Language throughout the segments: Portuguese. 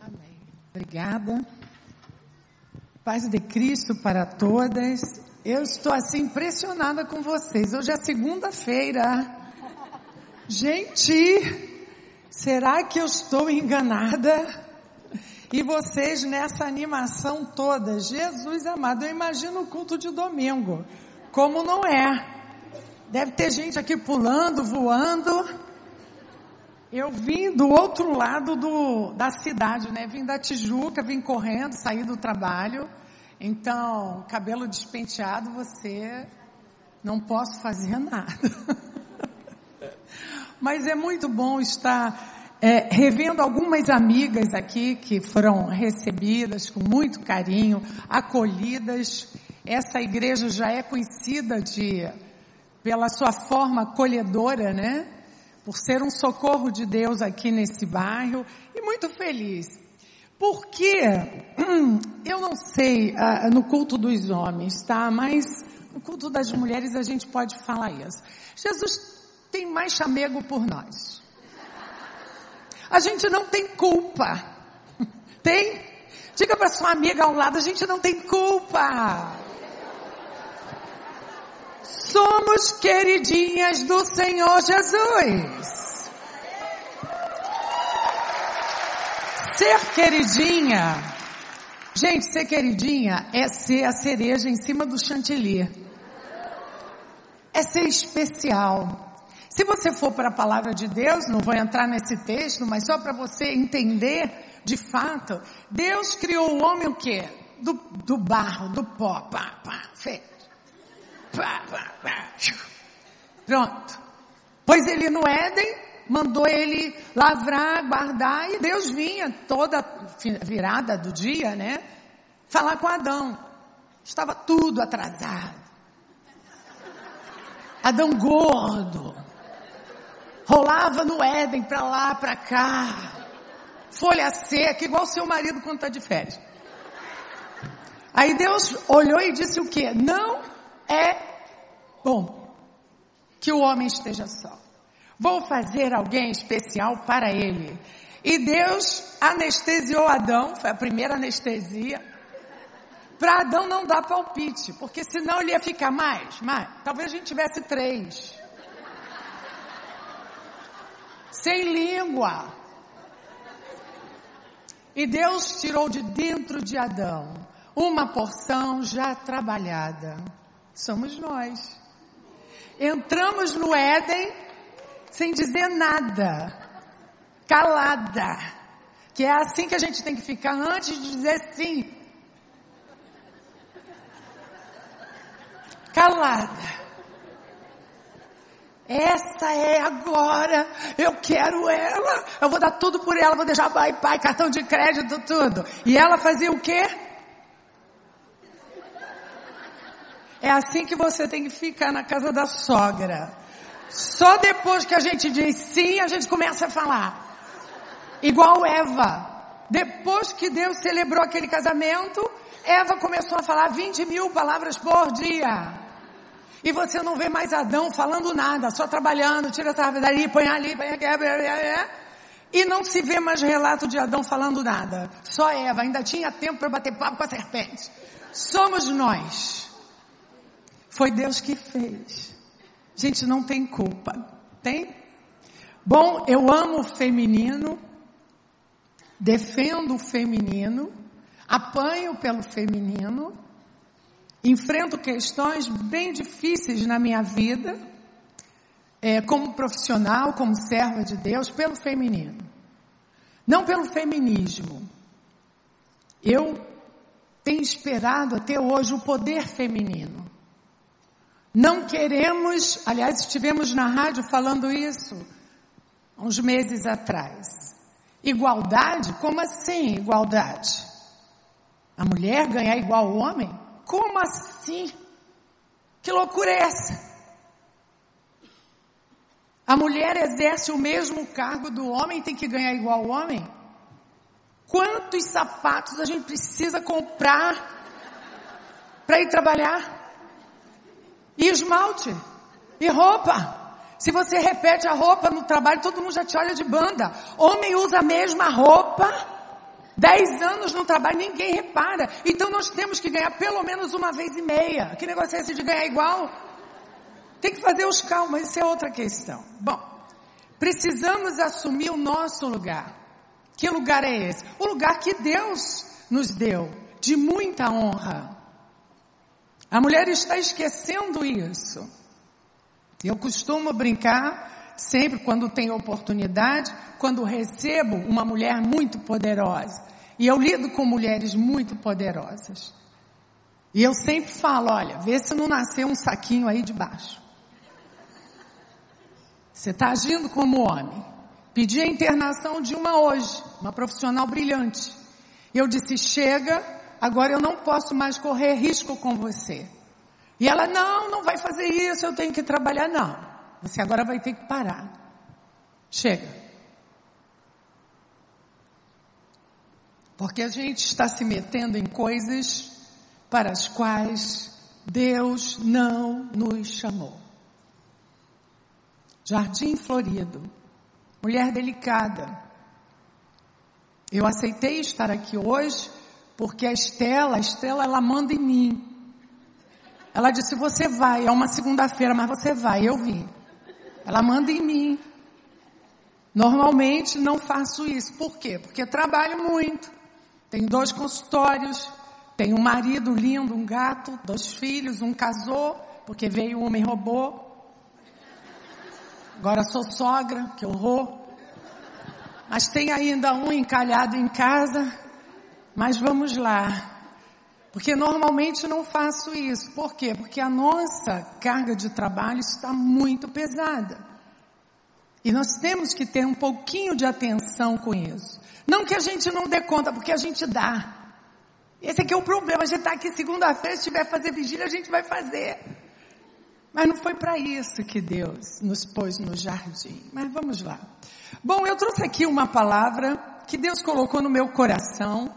Amém. Obrigada. Paz de Cristo para todas. Eu estou assim impressionada com vocês. Hoje é segunda-feira. Gente, será que eu estou enganada? E vocês nessa animação toda, Jesus amado, eu imagino o culto de domingo. Como não é? Deve ter gente aqui pulando, voando. Eu vim do outro lado do, da cidade, né? Vim da Tijuca, vim correndo, saí do trabalho. Então, cabelo despenteado, você não posso fazer nada. Mas é muito bom estar é, revendo algumas amigas aqui que foram recebidas com muito carinho, acolhidas. Essa igreja já é conhecida de, pela sua forma acolhedora, né? Por ser um socorro de Deus aqui nesse bairro e muito feliz. Porque, hum, eu não sei ah, no culto dos homens, tá? Mas no culto das mulheres a gente pode falar isso. Jesus tem mais chamego por nós. A gente não tem culpa. Tem? Diga para sua amiga ao lado, a gente não tem culpa. Somos queridinhas do Senhor Jesus. Ser queridinha, gente, ser queridinha é ser a cereja em cima do chantilly. É ser especial. Se você for para a palavra de Deus, não vou entrar nesse texto, mas só para você entender de fato, Deus criou o homem o quê? Do, do barro, do pó, pá, pá, fez. Pronto. Pois ele no Éden mandou ele lavrar, guardar e Deus vinha toda virada do dia, né? Falar com Adão. Estava tudo atrasado. Adão gordo. Rolava no Éden para lá, para cá. Folha seca, igual seu marido quando está de férias. Aí Deus olhou e disse o quê? Não é bom que o homem esteja só. Vou fazer alguém especial para ele. E Deus anestesiou Adão, foi a primeira anestesia, para Adão não dar palpite, porque senão ele ia ficar mais, mais. Talvez a gente tivesse três. Sem língua. E Deus tirou de dentro de Adão uma porção já trabalhada somos nós. Entramos no Éden sem dizer nada, calada, que é assim que a gente tem que ficar antes de dizer sim. Calada. Essa é agora, eu quero ela, eu vou dar tudo por ela, vou deixar pai, pai, cartão de crédito, tudo. E ela fazia o quê? É assim que você tem que ficar na casa da sogra. Só depois que a gente diz sim, a gente começa a falar. Igual Eva. Depois que Deus celebrou aquele casamento, Eva começou a falar 20 mil palavras por dia. E você não vê mais Adão falando nada, só trabalhando, tira essa árvore dali, põe ali, põe aqui, e não se vê mais relato de Adão falando nada. Só Eva, ainda tinha tempo para bater papo com a serpente. Somos nós. Foi Deus que fez. Gente, não tem culpa. Tem? Bom, eu amo o feminino, defendo o feminino, apanho pelo feminino, enfrento questões bem difíceis na minha vida, é, como profissional, como serva de Deus, pelo feminino. Não pelo feminismo. Eu tenho esperado até hoje o poder feminino. Não queremos, aliás, estivemos na rádio falando isso uns meses atrás. Igualdade? Como assim igualdade? A mulher ganhar igual ao homem? Como assim? Que loucura é essa? A mulher exerce o mesmo cargo do homem, tem que ganhar igual ao homem? Quantos sapatos a gente precisa comprar para ir trabalhar? E esmalte. E roupa. Se você repete a roupa no trabalho, todo mundo já te olha de banda. Homem usa a mesma roupa Dez anos no trabalho, ninguém repara. Então nós temos que ganhar pelo menos uma vez e meia. Que negócio é esse de ganhar igual? Tem que fazer os calmas, isso é outra questão. Bom, precisamos assumir o nosso lugar. Que lugar é esse? O lugar que Deus nos deu, de muita honra. A mulher está esquecendo isso. Eu costumo brincar sempre quando tenho oportunidade, quando recebo uma mulher muito poderosa. E eu lido com mulheres muito poderosas. E eu sempre falo, olha, vê se não nasceu um saquinho aí de baixo. Você está agindo como homem. Pedi a internação de uma hoje, uma profissional brilhante. Eu disse, chega, agora eu não posso mais correr risco com você. E ela, não, não vai fazer isso, eu tenho que trabalhar. Não, você agora vai ter que parar. Chega. Porque a gente está se metendo em coisas para as quais Deus não nos chamou. Jardim Florido, mulher delicada. Eu aceitei estar aqui hoje porque a Estela, a Estela ela manda em mim. Ela disse: Você vai, é uma segunda-feira, mas você vai. Eu vi. Ela manda em mim. Normalmente não faço isso. Por quê? Porque trabalho muito. Tenho dois consultórios. Tenho um marido lindo, um gato, dois filhos, um casou, porque veio um homem roubou. Agora sou sogra, que horror. Mas tem ainda um encalhado em casa. Mas vamos lá. Porque normalmente não faço isso. Por quê? Porque a nossa carga de trabalho está muito pesada. E nós temos que ter um pouquinho de atenção com isso. Não que a gente não dê conta, porque a gente dá. Esse aqui é o problema. A gente está aqui segunda-feira, se tiver fazer vigília, a gente vai fazer. Mas não foi para isso que Deus nos pôs no jardim. Mas vamos lá. Bom, eu trouxe aqui uma palavra que Deus colocou no meu coração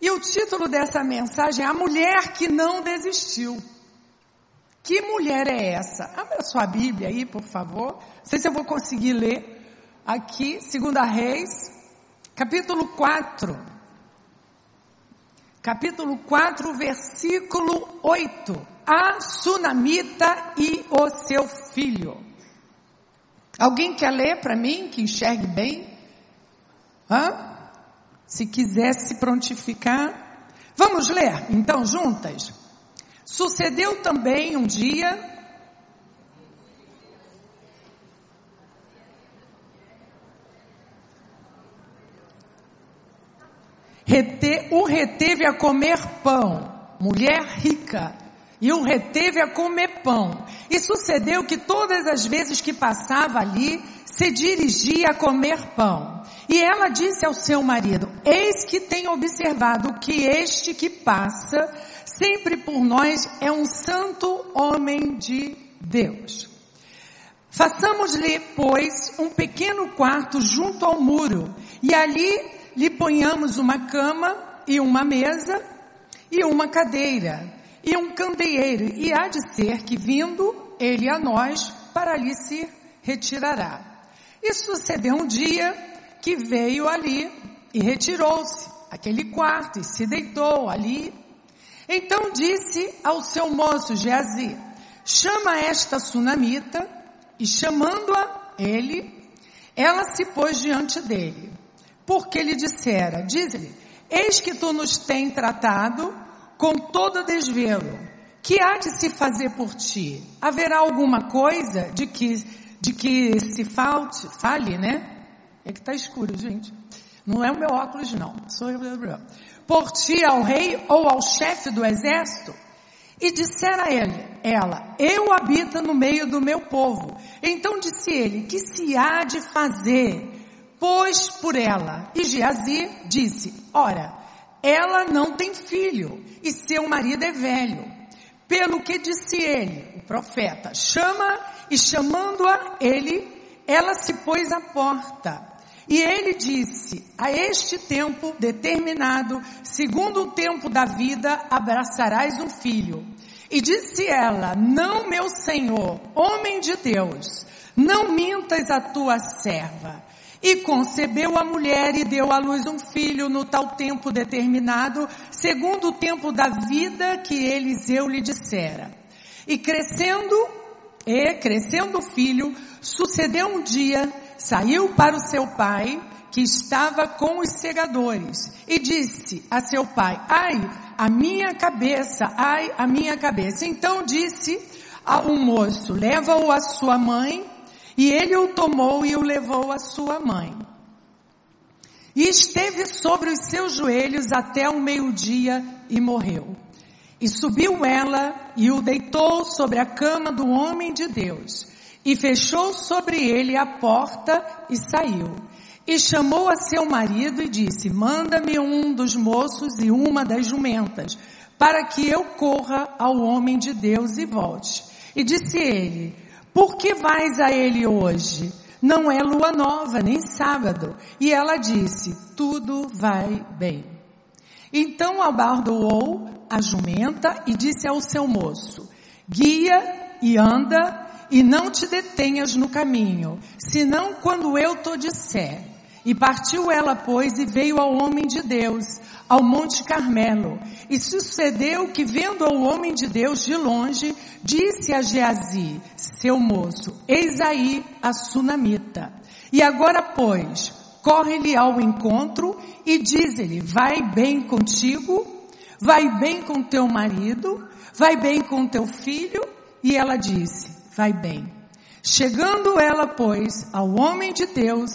e o título dessa mensagem é A Mulher que Não Desistiu. Que mulher é essa? Abra sua Bíblia aí, por favor. Não sei se eu vou conseguir ler aqui, Segunda Reis, capítulo 4. Capítulo 4, versículo 8. A Sunamita e o seu filho. Alguém quer ler para mim, que enxergue bem? Hã? Se quiser se prontificar. Vamos ler, então, juntas? Sucedeu também um dia Rete, o reteve a comer pão, mulher rica, e o reteve a comer pão. E sucedeu que todas as vezes que passava ali, se dirigia a comer pão. E ela disse ao seu marido, eis que tenho observado que este que passa sempre por nós é um santo homem de Deus. Façamos-lhe, pois, um pequeno quarto junto ao muro, e ali lhe ponhamos uma cama e uma mesa e uma cadeira e um candeeiro, e há de ser que vindo ele a nós, para ali se retirará. E sucedeu um dia que veio ali e retirou-se aquele quarto e se deitou ali. Então disse ao seu moço Geazi, chama esta sunamita, e chamando-a ele, ela se pôs diante dele, porque lhe dissera, diz-lhe, eis que tu nos tem tratado com todo desvelo, que há de se fazer por ti? Haverá alguma coisa de que, de que se falte, fale, né? É que está escuro, gente. Não é o meu óculos, não. Sou. Por ti ao rei ou ao chefe do exército? E dissera a ele, ela, eu habito no meio do meu povo. Então disse ele, que se há de fazer? Pois por ela. E Geazi disse, ora, ela não tem filho e seu marido é velho. Pelo que disse ele, o profeta, chama e chamando-a ele, ela se pôs à porta. E ele disse: A este tempo determinado, segundo o tempo da vida, abraçarás um filho. E disse ela: Não, meu senhor, homem de Deus, não mintas a tua serva. E concebeu a mulher e deu à luz um filho no tal tempo determinado, segundo o tempo da vida que Eliseu lhe dissera. E crescendo, e crescendo o filho, sucedeu um dia, saiu para o seu pai, que estava com os segadores, e disse a seu pai, ai, a minha cabeça, ai, a minha cabeça. Então disse ao moço, leva-o à sua mãe, e ele o tomou e o levou à sua mãe. E esteve sobre os seus joelhos até o meio-dia e morreu. E subiu ela e o deitou sobre a cama do homem de Deus. E fechou sobre ele a porta e saiu. E chamou a seu marido e disse, manda-me um dos moços e uma das jumentas, para que eu corra ao homem de Deus e volte. E disse ele, por que vais a ele hoje? Não é lua nova, nem sábado. E ela disse, tudo vai bem. Então abardoou a jumenta e disse ao seu moço, guia e anda e não te detenhas no caminho, senão quando eu te disser. E partiu ela, pois, e veio ao homem de Deus, ao Monte Carmelo. E sucedeu que, vendo o homem de Deus de longe, disse a Geazi, seu moço, eis aí a sunamita. E agora, pois, corre-lhe ao encontro e diz-lhe, vai bem contigo, vai bem com teu marido, vai bem com teu filho. E ela disse, vai bem. Chegando ela, pois, ao homem de Deus,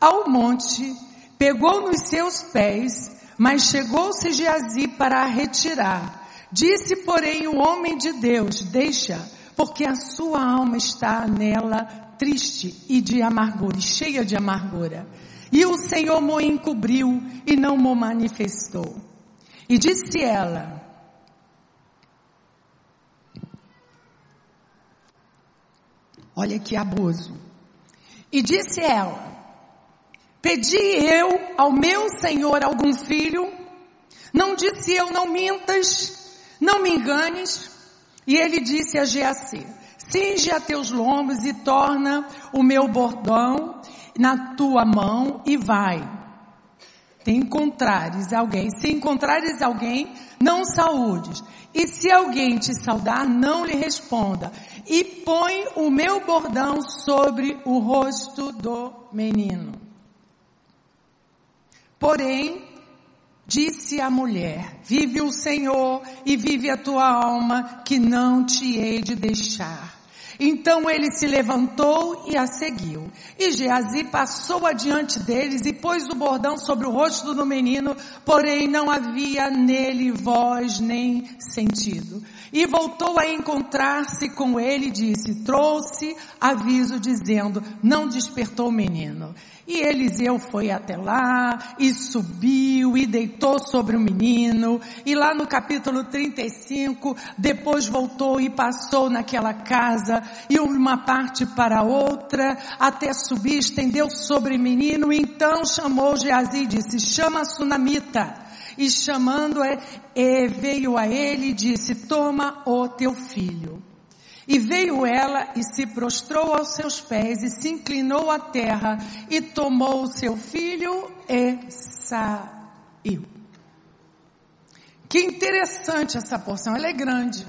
ao monte, pegou nos seus pés, mas chegou-se Geazi para a retirar. Disse, porém, o homem de Deus, deixa, porque a sua alma está nela triste e de amargura, e cheia de amargura. E o Senhor mo encobriu e não mo manifestou. E disse ela, olha que abuso. E disse ela, Pedi eu ao meu Senhor algum filho? Não disse eu, não mintas, não me enganes. E ele disse a Geazi, cinge a teus lombos e torna o meu bordão na tua mão e vai. Se encontrares alguém, se encontrares alguém, não saúdes. E se alguém te saudar, não lhe responda. E põe o meu bordão sobre o rosto do menino. Porém, disse a mulher, vive o Senhor e vive a tua alma, que não te hei de deixar. Então ele se levantou e a seguiu. E Geazi passou adiante deles e pôs o bordão sobre o rosto do menino, porém não havia nele voz nem sentido. E voltou a encontrar-se com ele e disse, trouxe aviso dizendo, não despertou o menino. E Eliseu foi até lá e subiu e deitou sobre o menino. E lá no capítulo 35, depois voltou e passou naquela casa e uma parte para outra, até subir, estendeu sobre o menino. E então chamou Geazi e disse, chama a sunamita. E chamando, e veio a ele e disse, toma o teu filho. E veio ela e se prostrou aos seus pés e se inclinou à terra e tomou o seu filho e saiu. Que interessante essa porção, ela é grande,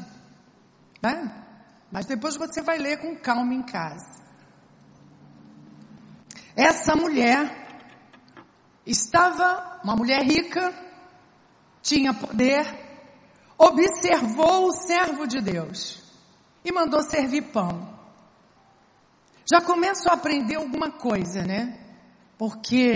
né? Mas depois você vai ler com calma em casa. Essa mulher estava, uma mulher rica, tinha poder, observou o servo de Deus e mandou servir pão. Já começo a aprender alguma coisa, né? Porque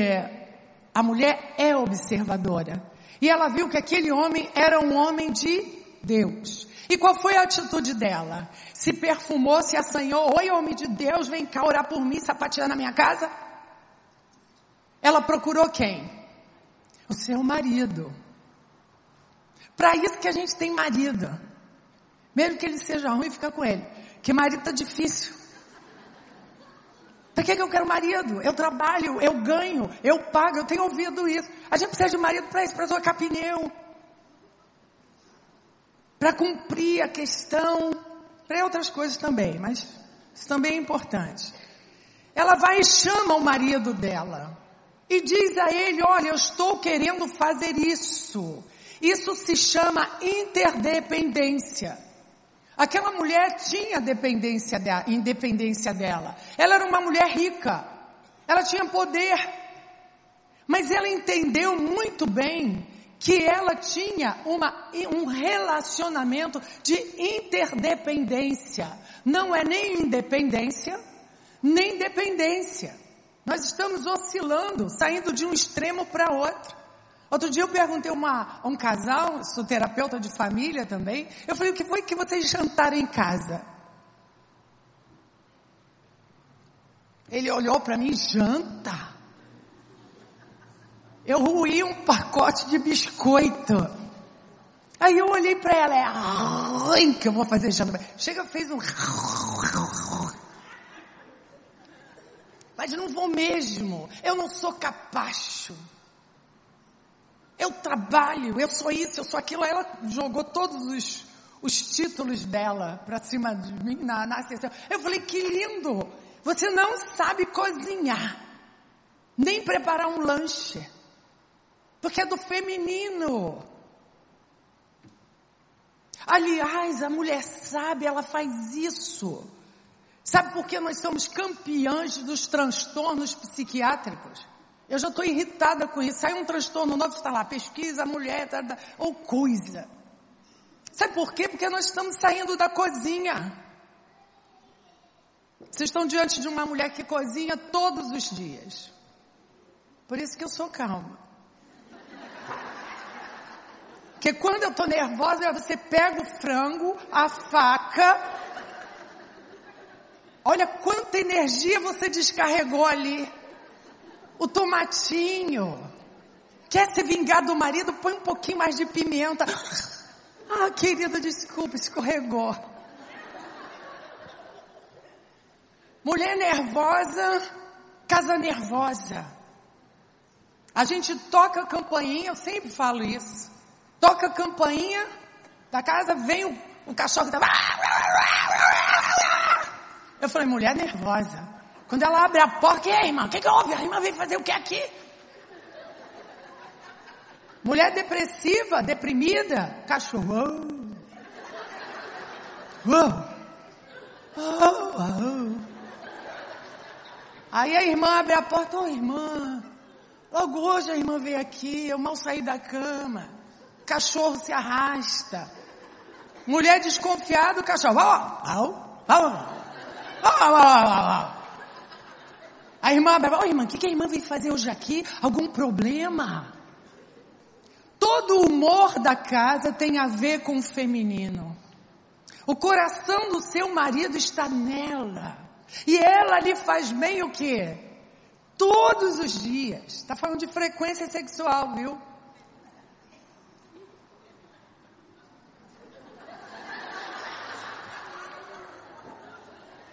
a mulher é observadora. E ela viu que aquele homem era um homem de Deus. E qual foi a atitude dela? Se perfumou, se assanhou. Oi, homem de Deus, vem cá orar por mim, sapatear na minha casa. Ela procurou quem? O seu marido. Para isso que a gente tem marido. Mesmo que ele seja ruim, fica com ele. Que marido tá difícil. Para que, que eu quero marido? Eu trabalho, eu ganho, eu pago, eu tenho ouvido isso. A gente precisa de marido para isso, para trocar pneu. Para cumprir a questão, para outras coisas também, mas isso também é importante. ela vai e chama o marido dela e diz a ele: Olha, eu estou querendo fazer isso. Isso se chama interdependência. Aquela mulher tinha dependência dela, independência dela. Ela era uma mulher rica. Ela tinha poder. Mas ela entendeu muito bem que ela tinha uma, um relacionamento de interdependência. Não é nem independência, nem dependência. Nós estamos oscilando, saindo de um extremo para outro. Outro dia eu perguntei a um casal, sou terapeuta de família também, eu falei, o que foi que vocês jantaram em casa? Ele olhou para mim, janta? Eu ruí um pacote de biscoito. Aí eu olhei para ela, é que eu vou fazer janta. Chega, fez um. Mas não vou mesmo. Eu não sou capacho. Eu trabalho, eu sou isso, eu sou aquilo. Aí ela jogou todos os, os títulos dela para cima de mim na, na sessão. Eu falei, que lindo! Você não sabe cozinhar, nem preparar um lanche. Porque é do feminino. Aliás, a mulher sabe, ela faz isso. Sabe por que nós somos campeãs dos transtornos psiquiátricos? Eu já estou irritada com isso. Sai um transtorno novo, está lá, pesquisa, mulher, tá, tá, ou coisa. Sabe por quê? Porque nós estamos saindo da cozinha. Vocês estão diante de uma mulher que cozinha todos os dias. Por isso que eu sou calma. Porque quando eu estou nervosa, você pega o frango, a faca. Olha quanta energia você descarregou ali. O tomatinho. Quer se vingar do marido? Põe um pouquinho mais de pimenta. Ah, querida, desculpa, escorregou. Mulher nervosa, casa nervosa. A gente toca a campainha, eu sempre falo isso toca a campainha da casa, vem o, o cachorro tava. Eu falei, mulher nervosa. Quando ela abre a porta, e aí, irmã, o que, que houve? A irmã veio fazer o que aqui? Mulher depressiva, deprimida, cachorro. Oh, oh, oh. Aí a irmã abre a porta, ô oh, irmã, logo hoje a irmã veio aqui, eu mal saí da cama cachorro se arrasta. Mulher desconfiada, o cachorro. A irmã, oh, irmã, o que, que a irmã veio fazer hoje aqui? Algum problema? Todo o humor da casa tem a ver com o feminino. O coração do seu marido está nela. E ela lhe faz bem o quê? Todos os dias. Está falando de frequência sexual, viu?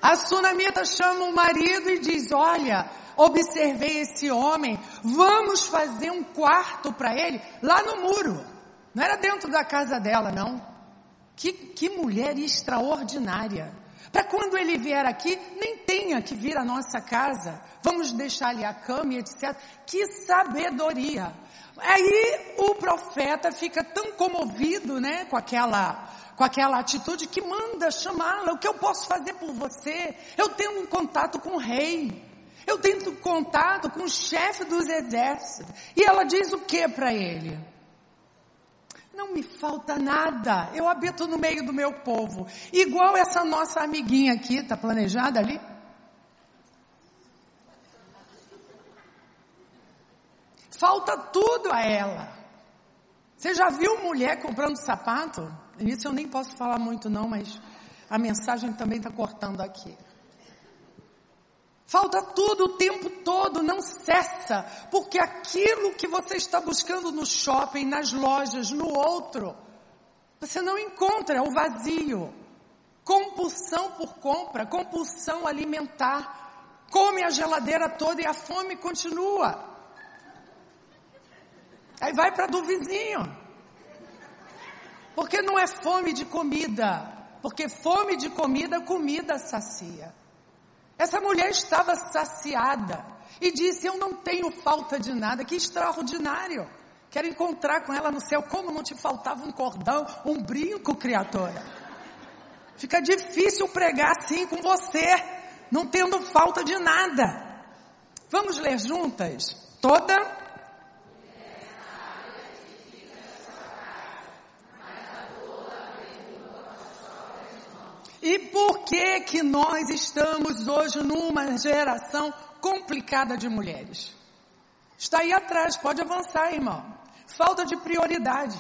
A sunamita chama o marido e diz: Olha, observei esse homem, vamos fazer um quarto para ele lá no muro. Não era dentro da casa dela, não. Que, que mulher extraordinária. Para quando ele vier aqui, nem tenha que vir à nossa casa. Vamos deixar ali a cama e etc. Que sabedoria. Aí o profeta fica tão comovido, né, com aquela com aquela atitude que manda chamá-la. O que eu posso fazer por você? Eu tenho um contato com o rei. Eu tenho um contato com o chefe dos exércitos. E ela diz o que para ele? Não me falta nada. Eu habito no meio do meu povo. Igual essa nossa amiguinha aqui, está planejada ali? Falta tudo a ela. Você já viu mulher comprando sapato? Isso eu nem posso falar muito não, mas a mensagem também está cortando aqui. Falta tudo o tempo todo, não cessa, porque aquilo que você está buscando no shopping, nas lojas, no outro, você não encontra, é o vazio. Compulsão por compra, compulsão alimentar, come a geladeira toda e a fome continua. Aí vai para do vizinho. Porque não é fome de comida, porque fome de comida, comida sacia. Essa mulher estava saciada e disse: Eu não tenho falta de nada, que extraordinário. Quero encontrar com ela no céu. Como não te faltava um cordão, um brinco, criatura? Fica difícil pregar assim com você, não tendo falta de nada. Vamos ler juntas? Toda E por que que nós estamos hoje numa geração complicada de mulheres? Está aí atrás, pode avançar, irmão. Falta de prioridade.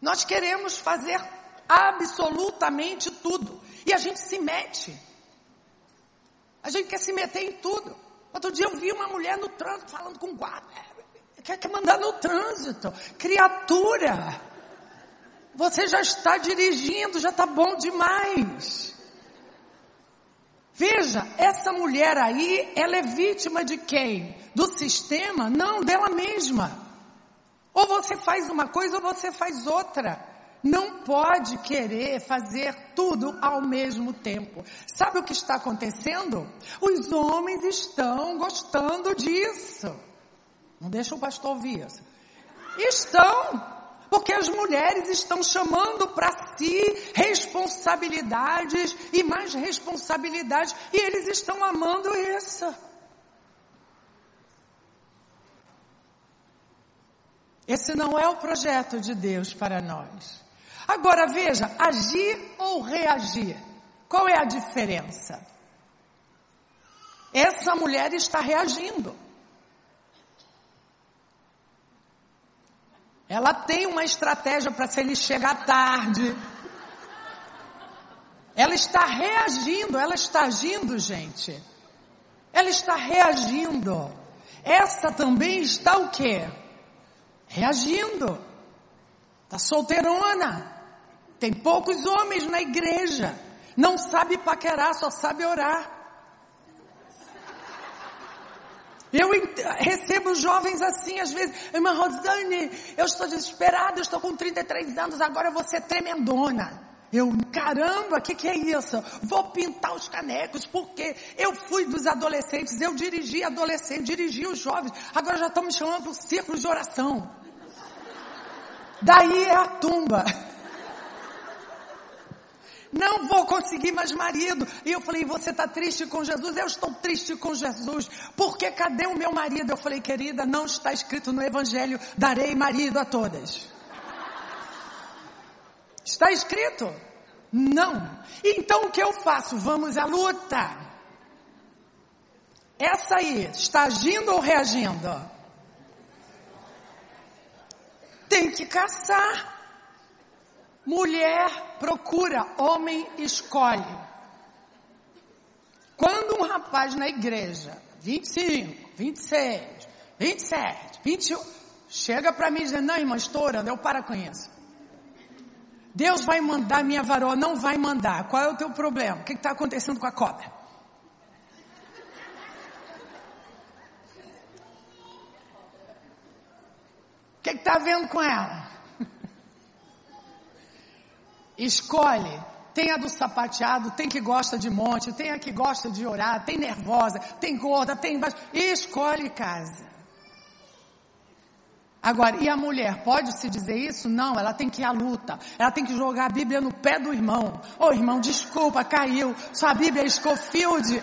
Nós queremos fazer absolutamente tudo. E a gente se mete. A gente quer se meter em tudo. Outro dia eu vi uma mulher no trânsito falando com guarda. Quer, quer mandar no trânsito. Criatura. Você já está dirigindo, já está bom demais. Veja, essa mulher aí, ela é vítima de quem? Do sistema? Não, dela mesma. Ou você faz uma coisa ou você faz outra. Não pode querer fazer tudo ao mesmo tempo. Sabe o que está acontecendo? Os homens estão gostando disso. Não deixa o pastor ouvir isso. Estão. Porque as mulheres estão chamando para si responsabilidades e mais responsabilidades e eles estão amando isso. Esse não é o projeto de Deus para nós. Agora veja, agir ou reagir. Qual é a diferença? Essa mulher está reagindo. Ela tem uma estratégia para se ele chegar tarde. Ela está reagindo, ela está agindo, gente. Ela está reagindo. Essa também está o quê? Reagindo. Está solteirona. Tem poucos homens na igreja. Não sabe paquerar, só sabe orar. Eu recebo jovens assim, às vezes, irmã Rosane, eu estou desesperada, eu estou com 33 anos, agora eu vou ser tremendona. Eu, caramba, o que, que é isso? Vou pintar os canecos, porque eu fui dos adolescentes, eu dirigi adolescentes, dirigi os jovens, agora já estão me chamando para o círculo de oração. Daí é a tumba não vou conseguir mais marido. E eu falei, você está triste com Jesus? Eu estou triste com Jesus. Porque cadê o meu marido? Eu falei, querida, não está escrito no Evangelho, darei marido a todas. Está escrito? Não. Então o que eu faço? Vamos à luta. Essa aí, está agindo ou reagindo? Tem que caçar. Mulher procura, homem escolhe. Quando um rapaz na igreja, 25, 26, 27, 21, chega para mim dizendo, não irmã, estou orando, eu para com isso. Deus vai mandar minha varoa, não vai mandar. Qual é o teu problema? O que está acontecendo com a cobra? O que está vendo com ela? Escolhe. Tem a do sapateado, tem que gosta de monte, tem a que gosta de orar, tem nervosa, tem gorda, tem baixo. Escolhe casa. Agora, e a mulher, pode se dizer isso? Não, ela tem que ir à luta. Ela tem que jogar a Bíblia no pé do irmão. Ô oh, irmão, desculpa, caiu. Sua Bíblia é Schofield.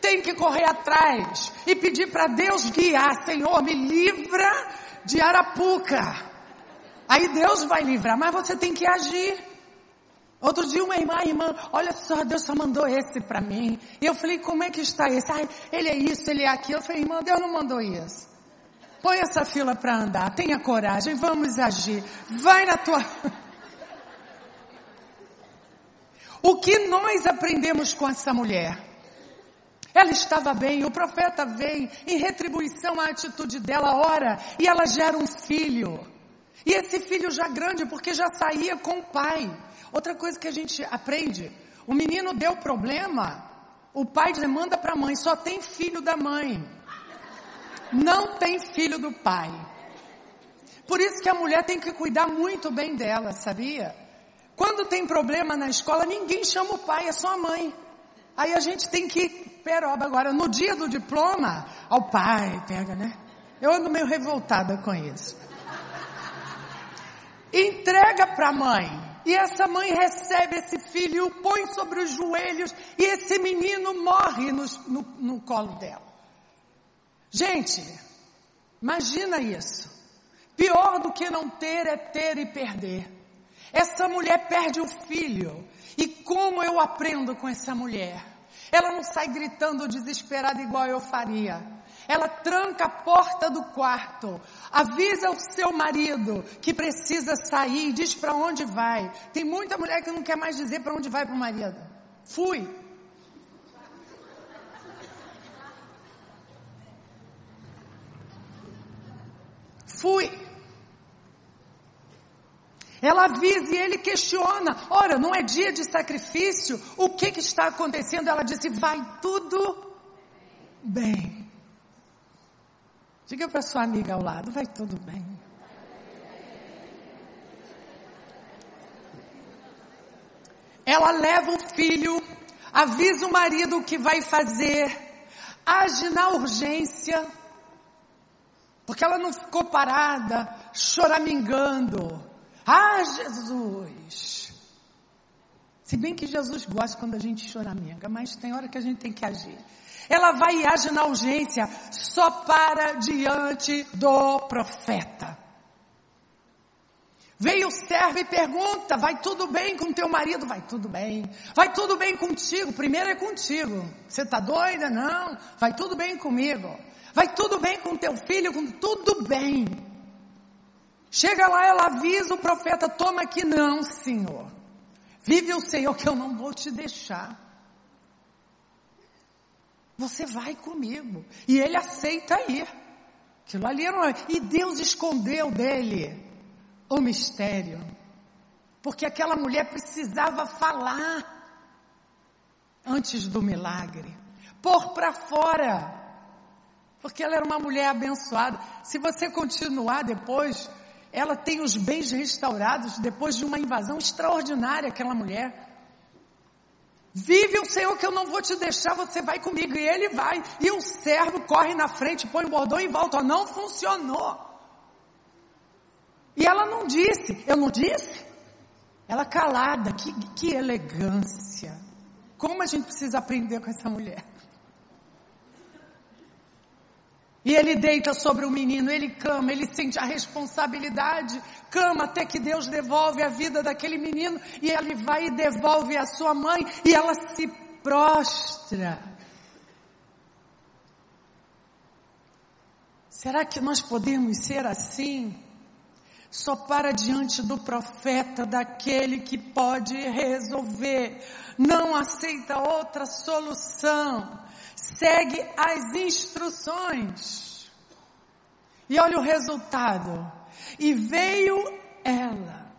Tem que correr atrás e pedir para Deus guiar. Senhor, me livra de Arapuca. Aí Deus vai livrar, mas você tem que agir. Outro dia uma irmã, irmã, olha só, Deus só mandou esse para mim. E eu falei, como é que está esse? Ai, ele é isso, ele é aquilo. Eu falei, irmã, Deus não mandou isso. Põe essa fila para andar, tenha coragem, vamos agir. Vai na tua. o que nós aprendemos com essa mulher? Ela estava bem, o profeta vem em retribuição à atitude dela, ora, e ela gera um filho. E esse filho já grande, porque já saía com o pai. Outra coisa que a gente aprende: o menino deu problema, o pai demanda para a mãe, só tem filho da mãe. Não tem filho do pai. Por isso que a mulher tem que cuidar muito bem dela, sabia? Quando tem problema na escola, ninguém chama o pai, é só a mãe. Aí a gente tem que peroba. Agora, no dia do diploma, ao pai pega, né? Eu ando meio revoltada com isso. Entrega para a mãe. E essa mãe recebe esse filho, o põe sobre os joelhos e esse menino morre no, no, no colo dela. Gente, imagina isso. Pior do que não ter é ter e perder. Essa mulher perde o filho. E como eu aprendo com essa mulher? Ela não sai gritando desesperada igual eu faria. Ela tranca a porta do quarto, avisa o seu marido que precisa sair, diz para onde vai. Tem muita mulher que não quer mais dizer para onde vai para o marido. Fui. Fui. Ela avisa e ele questiona. Ora, não é dia de sacrifício? O que, que está acontecendo? Ela disse: vai tudo bem. Diga para sua amiga ao lado: vai tudo bem. Ela leva o filho, avisa o marido o que vai fazer, age na urgência, porque ela não ficou parada, choramingando. Ah, Jesus! Se bem que Jesus gosta quando a gente choraminga, mas tem hora que a gente tem que agir. Ela vai e age na urgência, só para diante do profeta. Veio o servo e pergunta: vai tudo bem com teu marido? Vai tudo bem. Vai tudo bem contigo? Primeiro é contigo. Você está doida? Não. Vai tudo bem comigo. Vai tudo bem com teu filho? Tudo bem. Chega lá, ela avisa o profeta, toma aqui, não, Senhor. Vive o Senhor que eu não vou te deixar. Você vai comigo. E ele aceita ir. Aquilo ali era E Deus escondeu dele o mistério. Porque aquela mulher precisava falar antes do milagre. Pôr para fora. Porque ela era uma mulher abençoada. Se você continuar depois, ela tem os bens restaurados depois de uma invasão extraordinária, aquela mulher. Vive o Senhor que eu não vou te deixar, você vai comigo. E ele vai. E o servo corre na frente, põe o bordão em volta. Não funcionou. E ela não disse. Eu não disse? Ela calada. Que, que elegância. Como a gente precisa aprender com essa mulher. E ele deita sobre o menino, ele cama, ele sente a responsabilidade, cama até que Deus devolve a vida daquele menino, e ele vai e devolve a sua mãe, e ela se prostra. Será que nós podemos ser assim? Só para diante do profeta, daquele que pode resolver, não aceita outra solução segue as instruções. E olha o resultado. E veio ela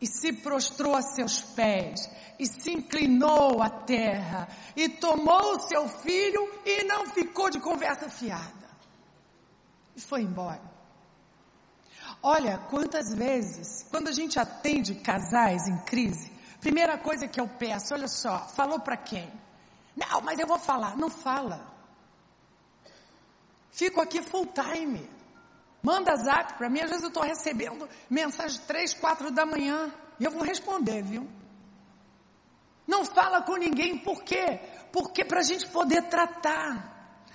e se prostrou a seus pés e se inclinou à terra e tomou o seu filho e não ficou de conversa fiada. E foi embora. Olha, quantas vezes, quando a gente atende casais em crise, primeira coisa que eu peço, olha só, falou para quem? Não, mas eu vou falar. Não fala. Fico aqui full time. Manda zap para mim. Às vezes eu estou recebendo mensagem três, quatro da manhã. E eu vou responder, viu? Não fala com ninguém. Por quê? Porque para a gente poder tratar.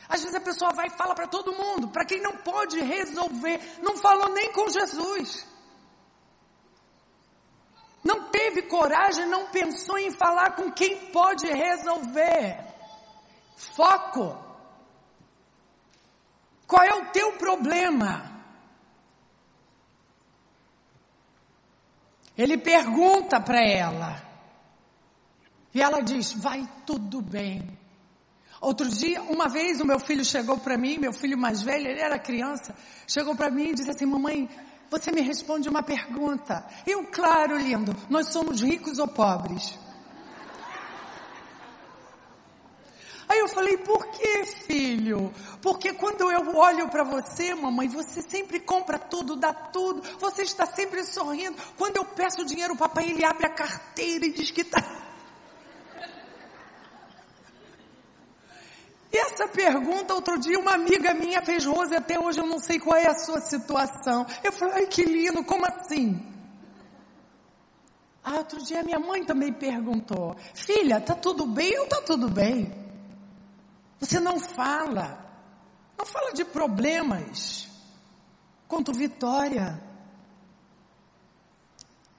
Às vezes a pessoa vai e fala para todo mundo. Para quem não pode resolver. Não falou nem com Jesus não teve coragem, não pensou em falar com quem pode resolver. Foco. Qual é o teu problema? Ele pergunta para ela. E ela diz: Vai tudo bem. Outro dia, uma vez, o meu filho chegou para mim, meu filho mais velho, ele era criança, chegou para mim e disse assim: Mamãe, você me responde uma pergunta. Eu, claro, lindo, nós somos ricos ou pobres? Aí eu falei, por que, filho? Porque quando eu olho para você, mamãe, você sempre compra tudo, dá tudo, você está sempre sorrindo. Quando eu peço dinheiro, o papai, ele abre a carteira e diz que está. Essa pergunta, outro dia, uma amiga minha fez, Rose, até hoje eu não sei qual é a sua situação. Eu falei, ai que lindo, como assim? Ah, outro dia minha mãe também perguntou, filha, tá tudo bem ou tá tudo bem? Você não fala. Não fala de problemas. Quanto vitória.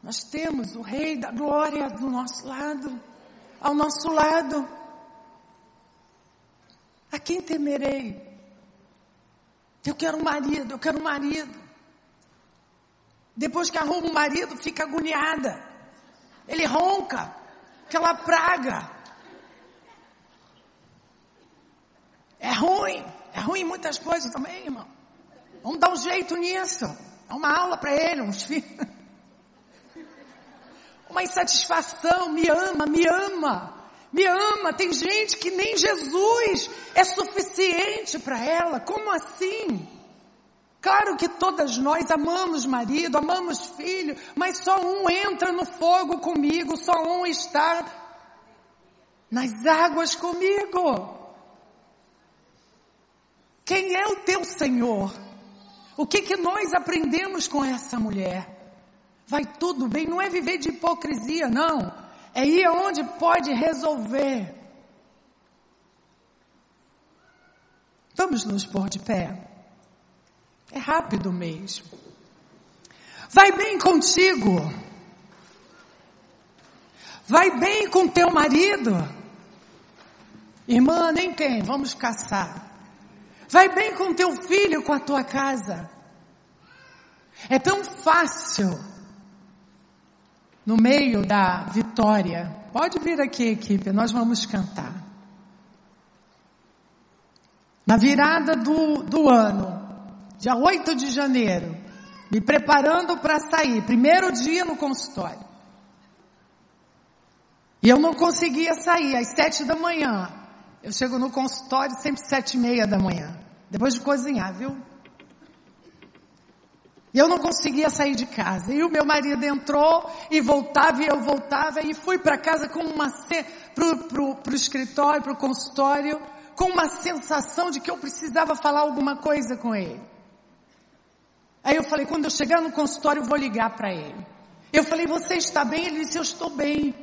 Nós temos o Rei da Glória do nosso lado, ao nosso lado. A quem temerei? Eu quero um marido, eu quero um marido. Depois que arruma um marido, fica agoniada. Ele ronca, aquela praga. É ruim, é ruim muitas coisas também, irmão. Vamos dar um jeito nisso. Dá uma aula para ele, uns filhos. Uma insatisfação, me ama, me ama. Me ama. Tem gente que nem Jesus é suficiente para ela. Como assim? Claro que todas nós amamos marido, amamos filho, mas só um entra no fogo comigo, só um está nas águas comigo. Quem é o teu Senhor? O que que nós aprendemos com essa mulher? Vai tudo bem, não é viver de hipocrisia, não. É ir aonde pode resolver. Vamos nos pôr de pé. É rápido mesmo. Vai bem contigo. Vai bem com teu marido. Irmã, nem tem, vamos caçar. Vai bem com teu filho, com a tua casa. É tão fácil no meio da vitória. Pode vir aqui, equipe, nós vamos cantar. Na virada do, do ano, dia 8 de janeiro, me preparando para sair, primeiro dia no consultório. E eu não conseguia sair às sete da manhã. Eu chego no consultório sempre sete e meia da manhã. Depois de cozinhar, viu? E eu não conseguia sair de casa. E o meu marido entrou e voltava e eu voltava e fui para casa com uma pro, pro escritório, pro consultório, com uma sensação de que eu precisava falar alguma coisa com ele. Aí eu falei, quando eu chegar no consultório, eu vou ligar para ele. Eu falei, você está bem? Ele disse, eu estou bem.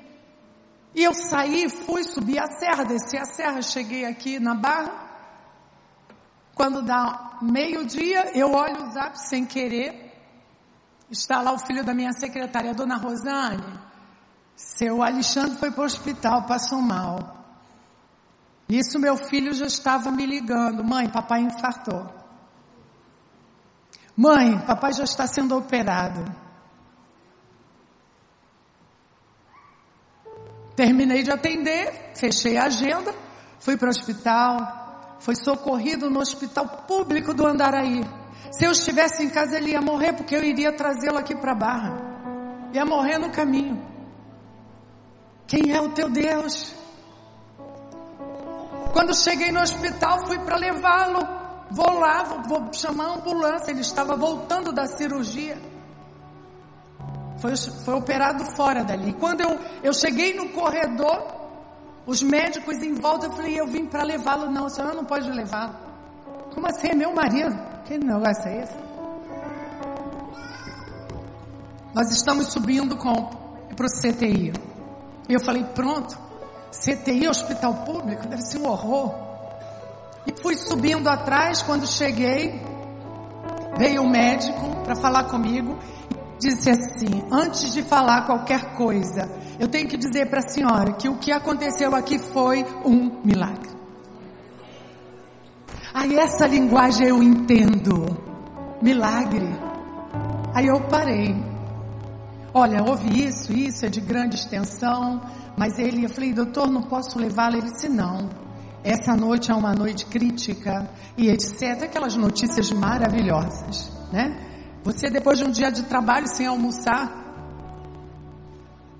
E eu saí, fui subir a serra, desci a serra, cheguei aqui na barra. Quando dá meio-dia, eu olho o zap sem querer. Está lá o filho da minha secretária, a dona Rosane. Seu Alexandre foi para o hospital, passou mal. Nisso meu filho já estava me ligando. Mãe, papai infartou. Mãe, papai já está sendo operado. Terminei de atender, fechei a agenda, fui para o hospital, foi socorrido no hospital público do Andaraí. Se eu estivesse em casa, ele ia morrer, porque eu iria trazê-lo aqui para a Barra. Ia morrer no caminho. Quem é o teu Deus? Quando cheguei no hospital, fui para levá-lo. Vou lá, vou, vou chamar a ambulância. Ele estava voltando da cirurgia. Foi, foi operado fora dali. Quando eu, eu cheguei no corredor, os médicos em volta, eu falei, eu vim para levá-lo. Não, a senhora não pode levá-lo. Como assim? É meu marido? Que negócio é esse? Nós estamos subindo para o CTI. E eu falei, pronto, CTI, hospital público, deve ser um horror. E fui subindo atrás, quando cheguei, veio o médico para falar comigo disse assim: antes de falar qualquer coisa, eu tenho que dizer para a senhora que o que aconteceu aqui foi um milagre. Aí essa linguagem eu entendo. Milagre. Aí eu parei. Olha, houve isso, isso é de grande extensão, mas ele, eu falei, doutor, não posso levá-lo? Ele disse, não. Essa noite é uma noite crítica e etc. Aquelas notícias maravilhosas, né? Você depois de um dia de trabalho sem almoçar,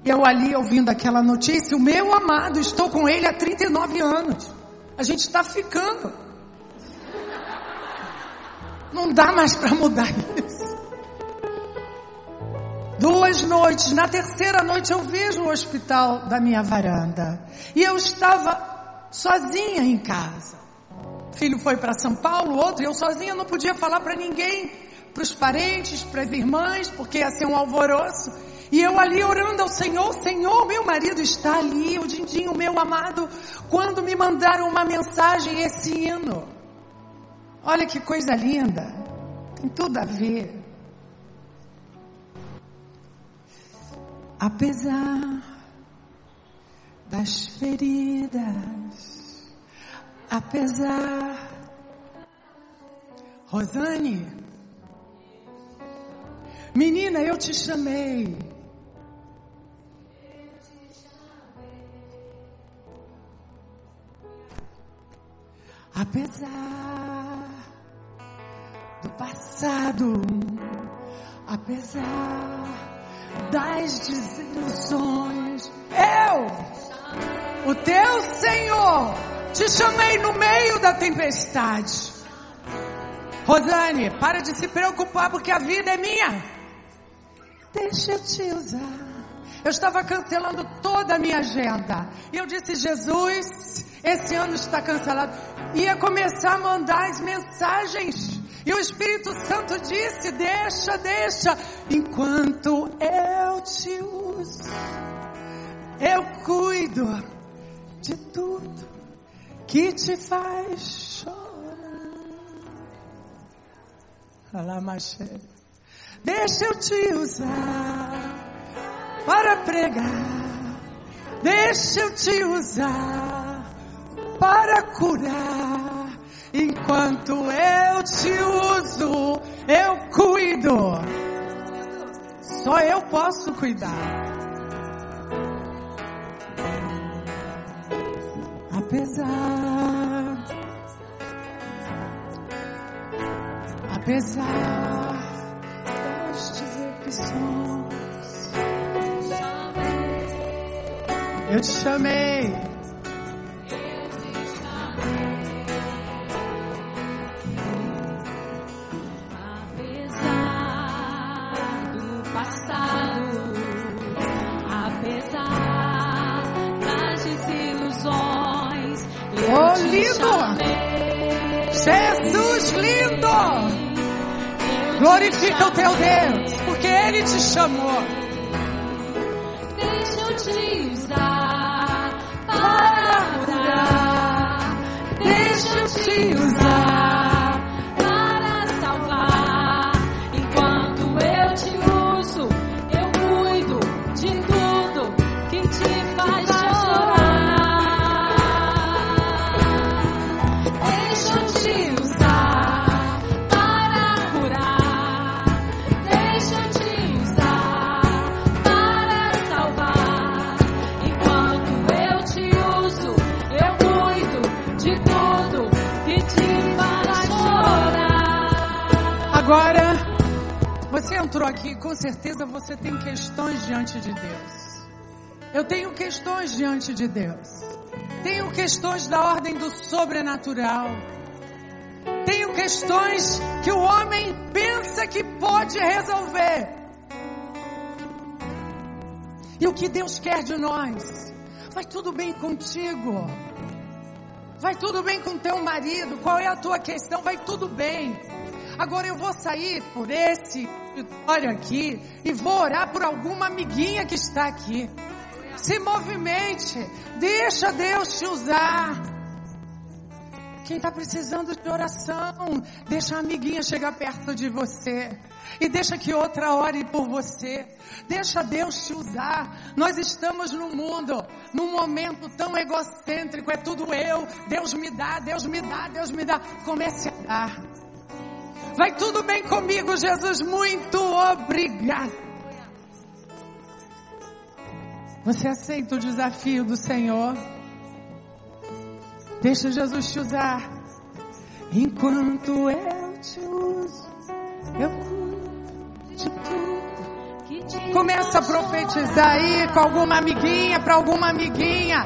eu ali ouvindo aquela notícia, o meu amado, estou com ele há 39 anos. A gente está ficando. Não dá mais para mudar isso. Duas noites, na terceira noite eu vejo o hospital da minha varanda. E eu estava sozinha em casa. O filho foi para São Paulo, outro, eu sozinha não podia falar para ninguém, para os parentes, para as irmãs, porque ia ser um alvoroço. E eu ali orando ao Senhor, Senhor, meu marido está ali, o Dindinho, meu amado, quando me mandaram uma mensagem, esse hino. Olha que coisa linda. Tem tudo a ver. Apesar das feridas, apesar. Rosane, menina, eu te chamei. Apesar do passado, apesar das desilusões. Eu, o teu Senhor, te chamei no meio da tempestade. Rosane, para de se preocupar porque a vida é minha. Deixa eu te usar. Eu estava cancelando toda a minha agenda. E eu disse, Jesus, esse ano está cancelado. Ia começar a mandar as mensagens e o Espírito Santo disse: Deixa, deixa, enquanto eu te uso, eu cuido de tudo que te faz chorar. Deixa eu te usar para pregar. Deixa eu te usar para curar. Enquanto eu te uso, eu cuido. Só eu posso cuidar. Apesar, apesar decepções, eu te chamei. Glorifica o teu Deus, porque Ele te chamou. Entrou aqui, com certeza você tem questões diante de Deus. Eu tenho questões diante de Deus. Tenho questões da ordem do sobrenatural. Tenho questões que o homem pensa que pode resolver. E o que Deus quer de nós? Vai tudo bem contigo? Vai tudo bem com teu marido? Qual é a tua questão? Vai tudo bem. Agora eu vou sair por esse auditório aqui e vou orar por alguma amiguinha que está aqui. Se movimente, deixa Deus te usar. Quem está precisando de oração, deixa a amiguinha chegar perto de você. E deixa que outra ore por você. Deixa Deus te usar. Nós estamos no mundo, num momento tão egocêntrico, é tudo eu. Deus me dá, Deus me dá, Deus me dá. Comece a dar. Vai tudo bem comigo, Jesus. Muito obrigado. Você aceita o desafio do Senhor? Deixa Jesus te usar. Enquanto eu te uso, eu cuido de tudo. Começa a profetizar aí com alguma amiguinha, para alguma amiguinha.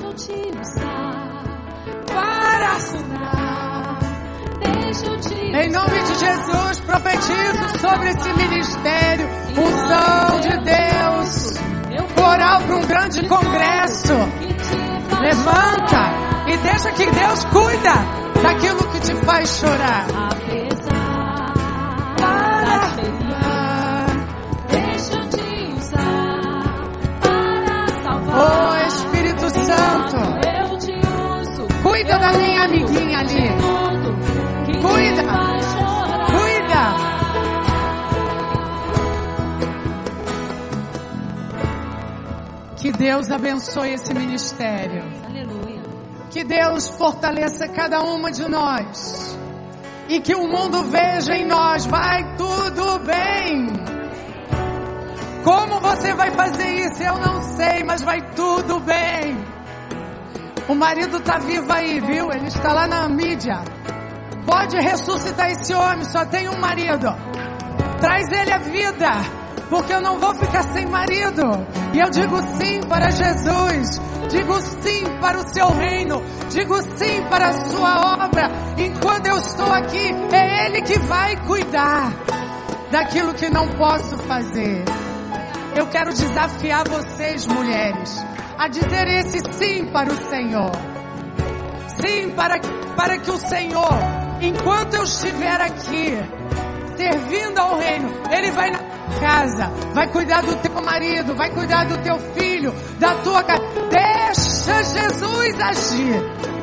Vou te usar eu te Em nome de Jesus, profetizo sobre esse ministério, unção de Deus. Orar para um grande congresso. Levanta e deixa que Deus cuida daquilo que te faz chorar. Oh Espírito Santo, cuida da minha amiguinha ali. Cuida. Cuida. Que Deus abençoe esse ministério. Aleluia. Que Deus fortaleça cada uma de nós. E que o mundo veja em nós, vai tudo bem. Como você vai fazer isso? Eu não sei, mas vai tudo bem. O marido tá vivo aí, viu? Ele está lá na mídia. Pode ressuscitar esse homem, só tem um marido. Traz ele à vida, porque eu não vou ficar sem marido. E eu digo sim para Jesus, digo sim para o seu reino, digo sim para a sua obra. Enquanto eu estou aqui, é Ele que vai cuidar daquilo que não posso fazer. Eu quero desafiar vocês, mulheres, a dizer esse sim para o Senhor. Sim, para, para que o Senhor, enquanto eu estiver aqui, servindo ao reino, Ele vai na casa, vai cuidar do teu marido, vai cuidar do teu filho, da tua casa. Deixa Jesus agir.